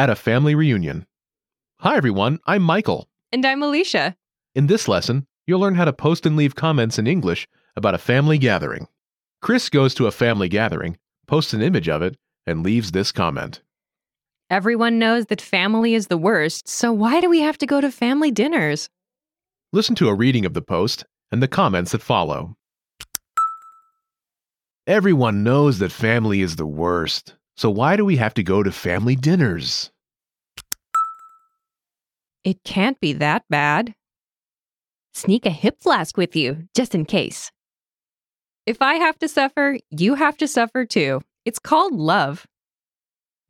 at a family reunion. Hi, everyone. I'm Michael. And I'm Alicia. In this lesson, you'll learn how to post and leave comments in English about a family gathering. Chris goes to a family gathering, posts an image of it, and leaves this comment. Everyone knows that family is the worst, so why do we have to go to family dinners? Listen to a reading of the post and the comments that follow. Everyone knows that family is the worst, so why do we have to go to family dinners? It can't be that bad. Sneak a hip flask with you, just in case. If I have to suffer, you have to suffer too. It's called love.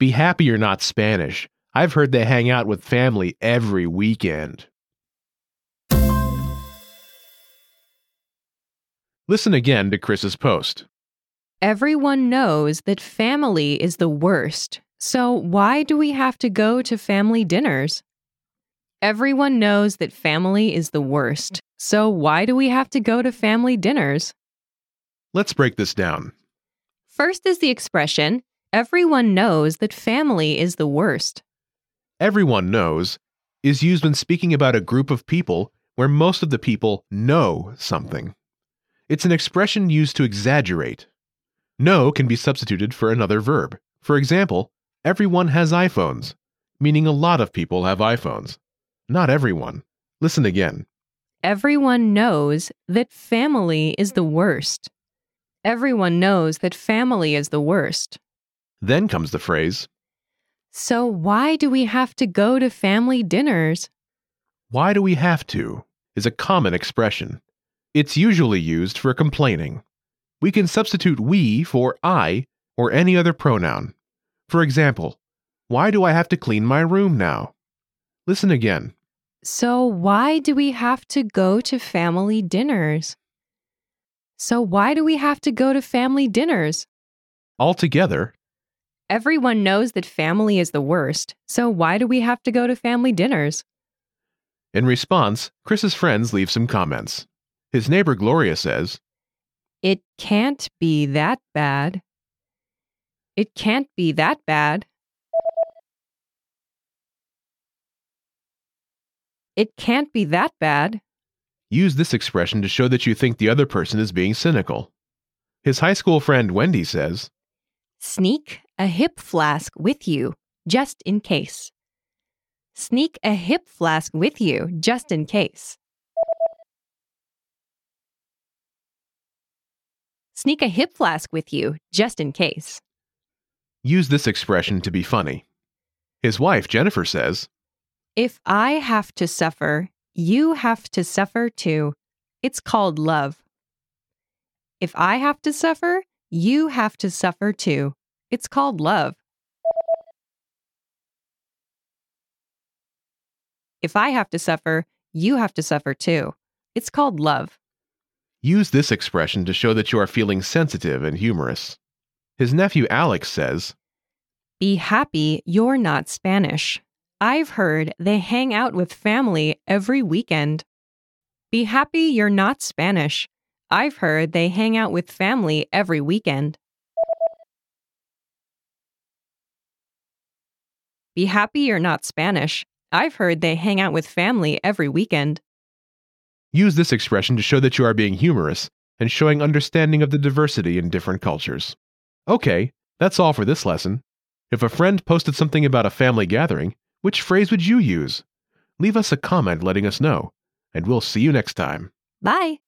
Be happy you're not Spanish. I've heard they hang out with family every weekend. Listen again to Chris's post. Everyone knows that family is the worst, so why do we have to go to family dinners? Everyone knows that family is the worst, so why do we have to go to family dinners? Let's break this down. First is the expression, everyone knows that family is the worst. Everyone knows is used when speaking about a group of people where most of the people know something. It's an expression used to exaggerate. Know can be substituted for another verb. For example, everyone has iPhones, meaning a lot of people have iPhones. Not everyone. Listen again. Everyone knows that family is the worst. Everyone knows that family is the worst. Then comes the phrase, So why do we have to go to family dinners? why do we have to? is a common expression. It's usually used for complaining. We can substitute we for I or any other pronoun. For example, why do I have to clean my room now? Listen again. So why do we have to go to family dinners? So why do we have to go to family dinners? Altogether, Everyone knows that family is the worst, so why do we have to go to family dinners? in response, Chris's friends leave some comments. His neighbor Gloria says, It can't be that bad. It can't be that bad. It can't be that bad. Use this expression to show that you think the other person is being cynical. His high school friend Wendy says, Sneak a hip flask with you, just in case. Sneak a hip flask with you, just in case. Sneak a hip flask with you, just in case. use this expression to be funny. His wife Jennifer says, If I have to suffer, you have to suffer too. It's called love. If I have to suffer, you have to suffer too. It's called love. If I have to suffer, you have to suffer too. It's called love. Use this expression to show that you are feeling sensitive and humorous. His nephew Alex says, Be happy you're not Spanish. I've heard they hang out with family every weekend. Be happy you're not Spanish. I've heard they hang out with family every weekend. Be happy you're not Spanish. I've heard they hang out with family every weekend. Use this expression to show that you are being humorous and showing understanding of the diversity in different cultures. Okay, that's all for this lesson. If a friend posted something about a family gathering, which phrase would you use? Leave us a comment letting us know, and we'll see you next time. Bye.